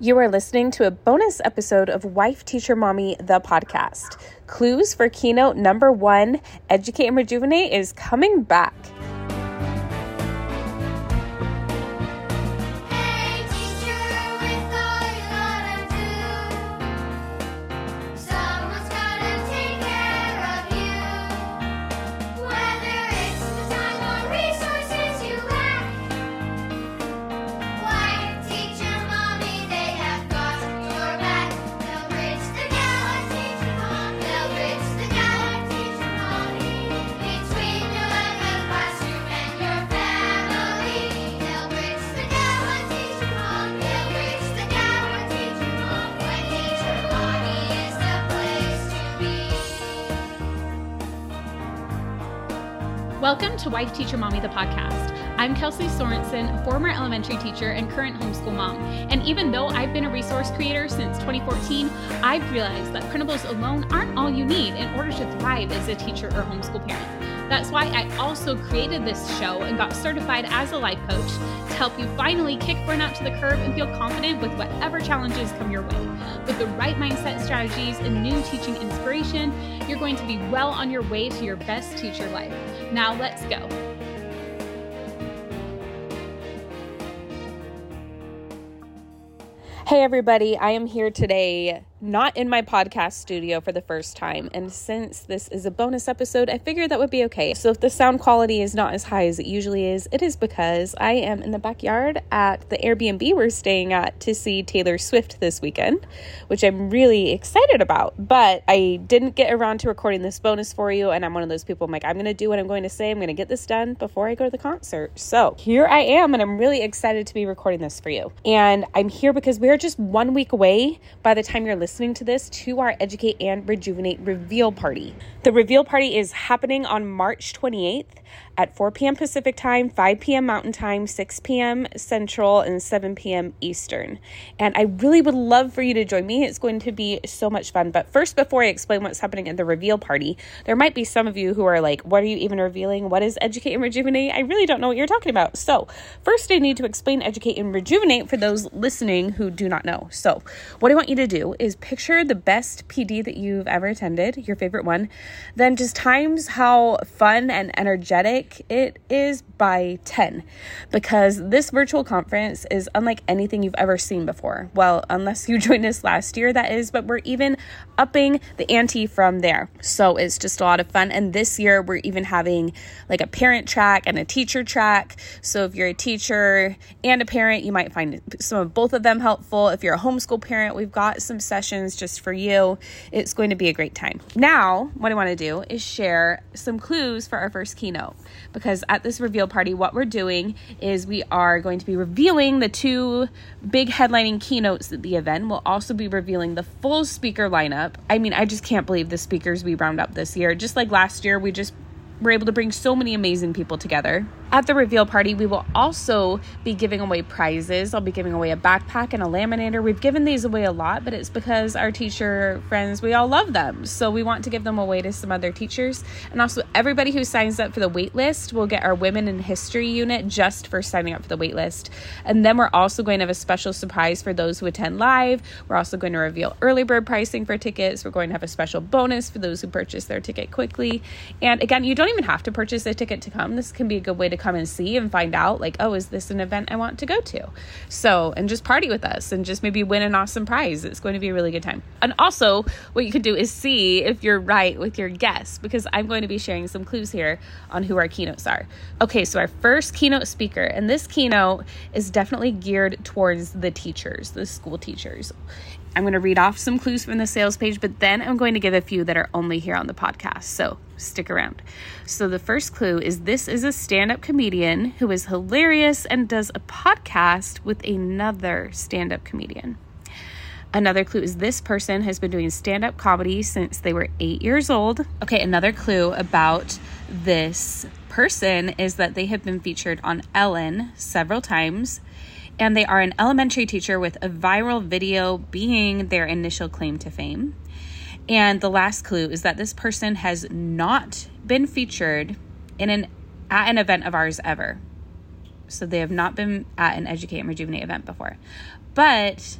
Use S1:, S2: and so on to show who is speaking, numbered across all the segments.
S1: You are listening to a bonus episode of Wife Teacher Mommy, the podcast. Clues for keynote number one Educate and Rejuvenate is coming back.
S2: Welcome to Wife Teacher Mommy, the podcast. I'm Kelsey Sorensen, former elementary teacher and current homeschool mom. And even though I've been a resource creator since 2014, I've realized that printables alone aren't all you need in order to thrive as a teacher or homeschool parent. That's why I also created this show and got certified as a life coach to help you finally kick burnout to the curb and feel confident with whatever challenges come your way. With the right mindset strategies and new teaching inspiration, you're going to be well on your way to your best teacher life. Now let's go.
S1: Hey, everybody, I am here today, not in my podcast studio for the first time. And since this is a bonus episode, I figured that would be okay. So, if the sound quality is not as high as it usually is, it is because I am in the backyard at the Airbnb we're staying at to see Taylor Swift this weekend, which I'm really excited about. But I didn't get around to recording this bonus for you. And I'm one of those people, I'm like, I'm going to do what I'm going to say. I'm going to get this done before I go to the concert. So, here I am, and I'm really excited to be recording this for you. And I'm here because we're just one week away by the time you're listening to this to our Educate and Rejuvenate reveal party. The reveal party is happening on March 28th at 4 p.m. Pacific time, 5 p.m. Mountain time, 6 p.m. Central, and 7 p.m. Eastern. And I really would love for you to join me. It's going to be so much fun. But first, before I explain what's happening at the reveal party, there might be some of you who are like, What are you even revealing? What is Educate and Rejuvenate? I really don't know what you're talking about. So, first, I need to explain Educate and Rejuvenate for those listening who do not know. So, what I want you to do is picture the best PD that you've ever attended, your favorite one, then just times how fun and energetic it is by 10 because this virtual conference is unlike anything you've ever seen before. Well, unless you joined us last year, that is, but we're even upping the ante from there. So it's just a lot of fun. And this year, we're even having like a parent track and a teacher track. So if you're a teacher and a parent, you might find some of both of them helpful. If you're a homeschool parent, we've got some sessions just for you. It's going to be a great time. Now, what I want to do is share some clues for our first keynote because at this reveal party, what we're doing is we are going to be revealing the two big headlining keynotes at the event. We'll also be revealing the full speaker lineup. I mean, I just can't believe the speakers we round up this year. Just like last year, we just were able to bring so many amazing people together. At the reveal party, we will also be giving away prizes. I'll be giving away a backpack and a laminator. We've given these away a lot, but it's because our teacher friends, we all love them. So we want to give them away to some other teachers. And also, everybody who signs up for the wait list will get our Women in History unit just for signing up for the wait list. And then we're also going to have a special surprise for those who attend live. We're also going to reveal early bird pricing for tickets. We're going to have a special bonus for those who purchase their ticket quickly. And again, you don't even have to purchase a ticket to come. This can be a good way to come and see and find out, like, oh, is this an event I want to go to? So, and just party with us and just maybe win an awesome prize. It's going to be a really good time. And also, what you could do is see if you're right with your guess because I'm going to be sharing some clues here on who our keynotes are. Okay, so our first keynote speaker, and this keynote is definitely geared towards the teachers, the school teachers. I'm going to read off some clues from the sales page, but then I'm going to give a few that are only here on the podcast. So stick around. So, the first clue is this is a stand up comedian who is hilarious and does a podcast with another stand up comedian. Another clue is this person has been doing stand up comedy since they were eight years old. Okay, another clue about this person is that they have been featured on Ellen several times and they are an elementary teacher with a viral video being their initial claim to fame. And the last clue is that this person has not been featured in an at an event of ours ever. So they have not been at an Educate and Rejuvenate event before. But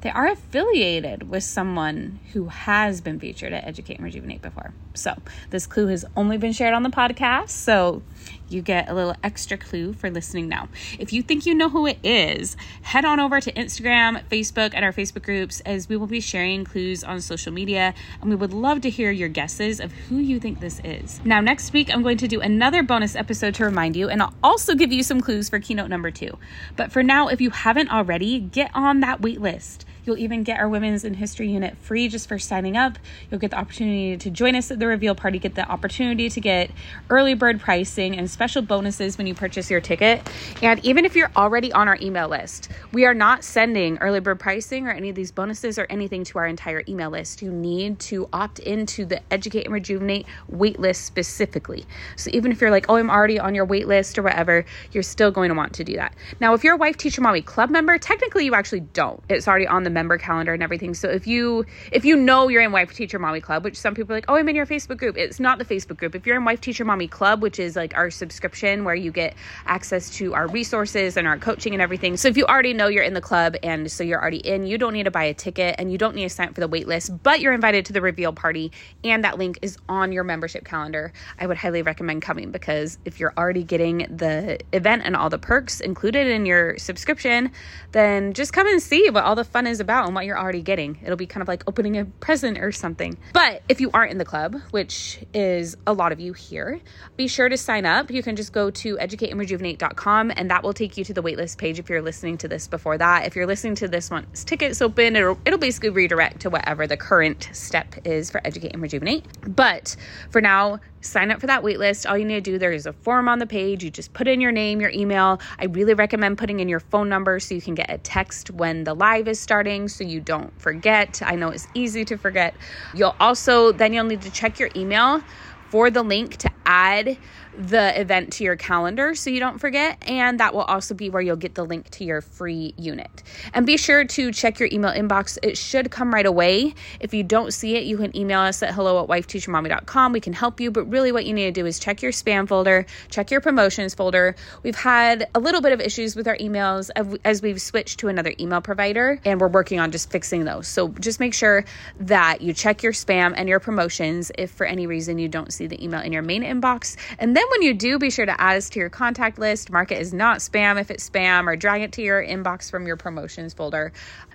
S1: they are affiliated with someone who has been featured at Educate and Rejuvenate before. So this clue has only been shared on the podcast. So you get a little extra clue for listening now. If you think you know who it is, head on over to Instagram, Facebook, and our Facebook groups as we will be sharing clues on social media. And we would love to hear your guesses of who you think this is. Now, next week, I'm going to do another bonus episode to remind you, and I'll also give you some clues for keynote number two. But for now, if you haven't already, get on that wait list. You'll even get our Women's in History unit free just for signing up. You'll get the opportunity to join us at the reveal party, get the opportunity to get early bird pricing and special bonuses when you purchase your ticket. And even if you're already on our email list, we are not sending early bird pricing or any of these bonuses or anything to our entire email list. You need to opt into the Educate and Rejuvenate waitlist specifically. So even if you're like, oh, I'm already on your waitlist or whatever, you're still going to want to do that. Now, if you're a Wife Teacher Mommy Club member, technically you actually don't. It's already on the member calendar and everything. So if you if you know you're in Wife Teacher Mommy Club, which some people are like, oh, I'm in your Facebook group. It's not the Facebook group. If you're in Wife Teacher Mommy Club, which is like our subscription where you get access to our resources and our coaching and everything. So if you already know you're in the club and so you're already in, you don't need to buy a ticket and you don't need to sign up for the wait list, but you're invited to the reveal party and that link is on your membership calendar. I would highly recommend coming because if you're already getting the event and all the perks included in your subscription, then just come and see what all the fun is about and what you're already getting. It'll be kind of like opening a present or something. But if you aren't in the club, which is a lot of you here, be sure to sign up. You can just go to educateandrejuvenate.com and that will take you to the waitlist page if you're listening to this before that. If you're listening to this once tickets open, it'll, it'll basically redirect to whatever the current step is for Educate and Rejuvenate. But for now, sign up for that waitlist. All you need to do, there is a form on the page. You just put in your name, your email. I really recommend putting in your phone number so you can get a text when the live is starting so you don't forget. I know it's easy to forget. You'll also, then you'll need to check your email for the link to add the event to your calendar so you don't forget. And that will also be where you'll get the link to your free unit. And be sure to check your email inbox. It should come right away. If you don't see it, you can email us at hello at wifeteachermommy.com. We can help you. But really, what you need to do is check your spam folder, check your promotions folder. We've had a little bit of issues with our emails as we've switched to another email provider, and we're working on just fixing those. So just make sure that you check your spam and your promotions if for any reason you don't see the email in your main inbox. And then when you do, be sure to add us to your contact list. Mark it as not spam if it's spam, or drag it to your inbox from your promotions folder.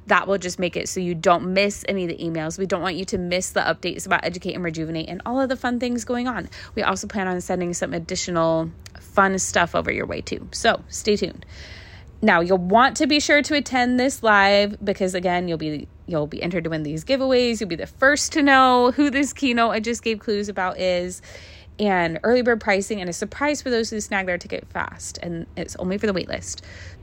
S1: That will just make it so you don't miss any of the emails. We don't want you to miss the updates about Educate and Rejuvenate and all of the fun things going on. We also plan on sending some additional fun stuff over your way too. So stay tuned. Now you'll want to be sure to attend this live because again you'll be you'll be entered to win these giveaways. You'll be the first to know who this keynote I just gave clues about is and early bird pricing and a surprise for those who snag their ticket fast and it's only for the waitlist.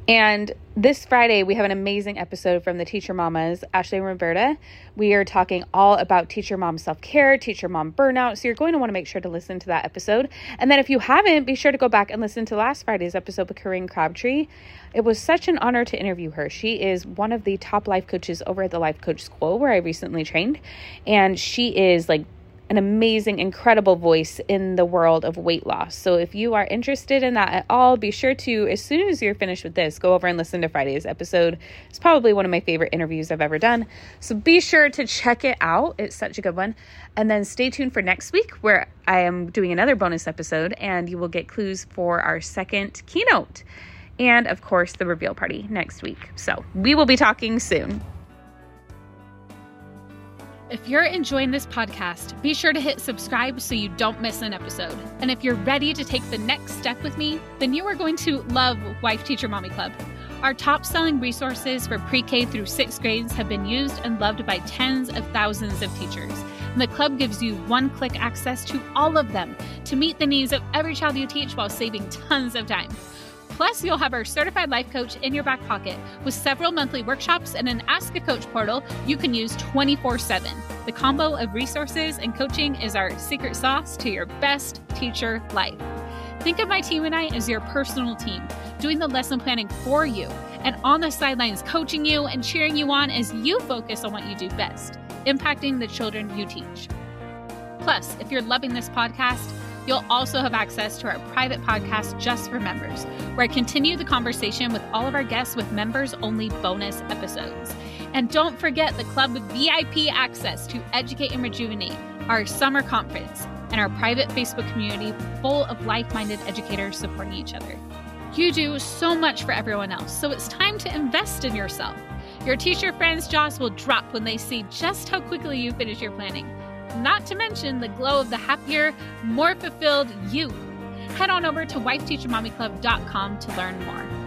S1: And this Friday, we have an amazing episode from the Teacher Mamas, Ashley and Roberta. We are talking all about teacher mom self care, teacher mom burnout. So you're going to want to make sure to listen to that episode. And then if you haven't, be sure to go back and listen to last Friday's episode with Corinne Crabtree. It was such an honor to interview her. She is one of the top life coaches over at the Life Coach School where I recently trained. And she is like an amazing, incredible voice in the world of weight loss. So if you are interested in that at all, be sure to, as soon as you're finished with this, go over and listen to Friday's episode. It's probably one of my favorite interviews I've ever done. So be sure to check it out. It's such a good one. And then stay tuned for next week, where I am doing another bonus episode, and you will get clues for our second keynote. And of course, the reveal party next week. So we will be talking soon.
S2: If you're enjoying this podcast, be sure to hit subscribe so you don't miss an episode. And if you're ready to take the next step with me, then you are going to love Wife Teacher Mommy Club. Our top selling resources for pre K through sixth grades have been used and loved by tens of thousands of teachers. And the club gives you one click access to all of them to meet the needs of every child you teach while saving tons of time. Plus, you'll have our certified life coach in your back pocket with several monthly workshops and an Ask a Coach portal you can use 24 7. The combo of resources and coaching is our secret sauce to your best teacher life. Think of my team and I as your personal team, doing the lesson planning for you and on the sidelines coaching you and cheering you on as you focus on what you do best, impacting the children you teach. Plus, if you're loving this podcast, You'll also have access to our private podcast just for members, where I continue the conversation with all of our guests with members only bonus episodes.
S1: And don't forget the club with VIP access to Educate and Rejuvenate, our summer conference, and our private Facebook community full of like minded educators supporting each other. You do so much for everyone else, so it's time to invest in yourself. Your teacher friends' jaws will drop when they see just how quickly you finish your planning. Not to mention the glow of the happier, more fulfilled you. Head on over to wifeteachermommyclub.com to learn more.